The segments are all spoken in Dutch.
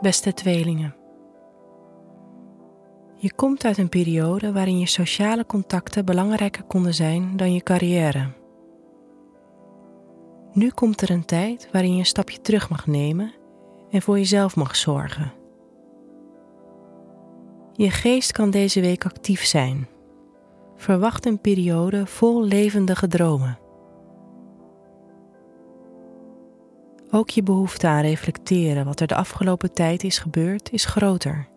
Beste tweelingen. Je komt uit een periode waarin je sociale contacten belangrijker konden zijn dan je carrière. Nu komt er een tijd waarin je een stapje terug mag nemen en voor jezelf mag zorgen. Je geest kan deze week actief zijn. Verwacht een periode vol levendige dromen. Ook je behoefte aan reflecteren wat er de afgelopen tijd is gebeurd is groter.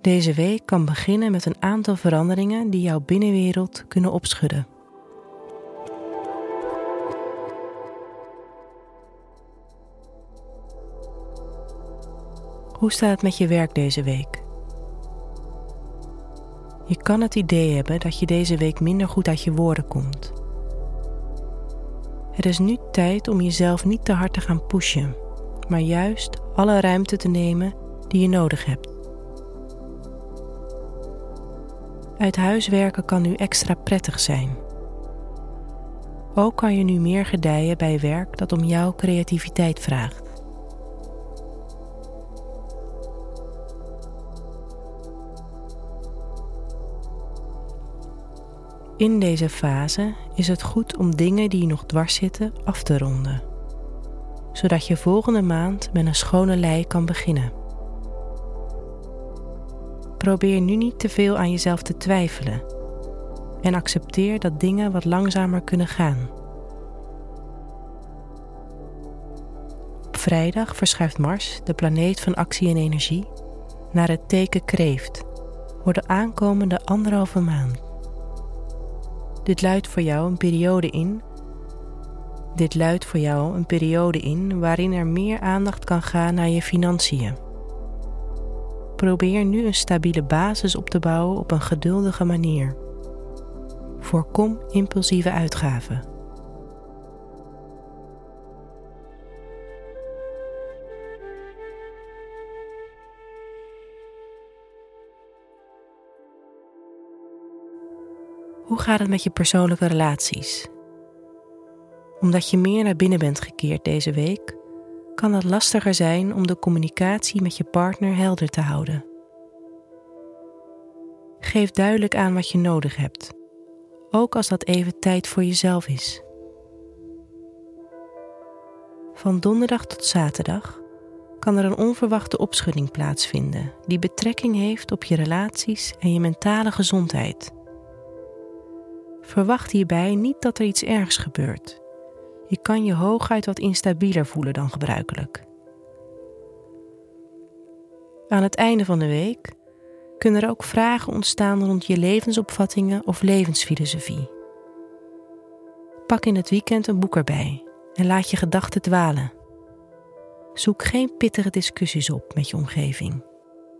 Deze week kan beginnen met een aantal veranderingen die jouw binnenwereld kunnen opschudden. Hoe staat het met je werk deze week? Je kan het idee hebben dat je deze week minder goed uit je woorden komt. Het is nu tijd om jezelf niet te hard te gaan pushen, maar juist alle ruimte te nemen die je nodig hebt. Uit huis werken kan nu extra prettig zijn. Ook kan je nu meer gedijen bij werk dat om jouw creativiteit vraagt. In deze fase is het goed om dingen die nog dwars zitten af te ronden, zodat je volgende maand met een schone lei kan beginnen. Probeer nu niet te veel aan jezelf te twijfelen en accepteer dat dingen wat langzamer kunnen gaan. Op vrijdag verschuift Mars, de planeet van actie en energie, naar het teken kreeft voor de aankomende anderhalve maand. Dit luidt voor jou een periode in. Dit luidt voor jou een periode in waarin er meer aandacht kan gaan naar je financiën. Probeer nu een stabiele basis op te bouwen op een geduldige manier. Voorkom impulsieve uitgaven. Hoe gaat het met je persoonlijke relaties? Omdat je meer naar binnen bent gekeerd deze week, kan het lastiger zijn om de communicatie met je partner helder te houden. Geef duidelijk aan wat je nodig hebt, ook als dat even tijd voor jezelf is. Van donderdag tot zaterdag kan er een onverwachte opschudding plaatsvinden die betrekking heeft op je relaties en je mentale gezondheid. Verwacht hierbij niet dat er iets ergs gebeurt. Je kan je hooguit wat instabieler voelen dan gebruikelijk. Aan het einde van de week kunnen er ook vragen ontstaan rond je levensopvattingen of levensfilosofie. Pak in het weekend een boek erbij en laat je gedachten dwalen. Zoek geen pittige discussies op met je omgeving.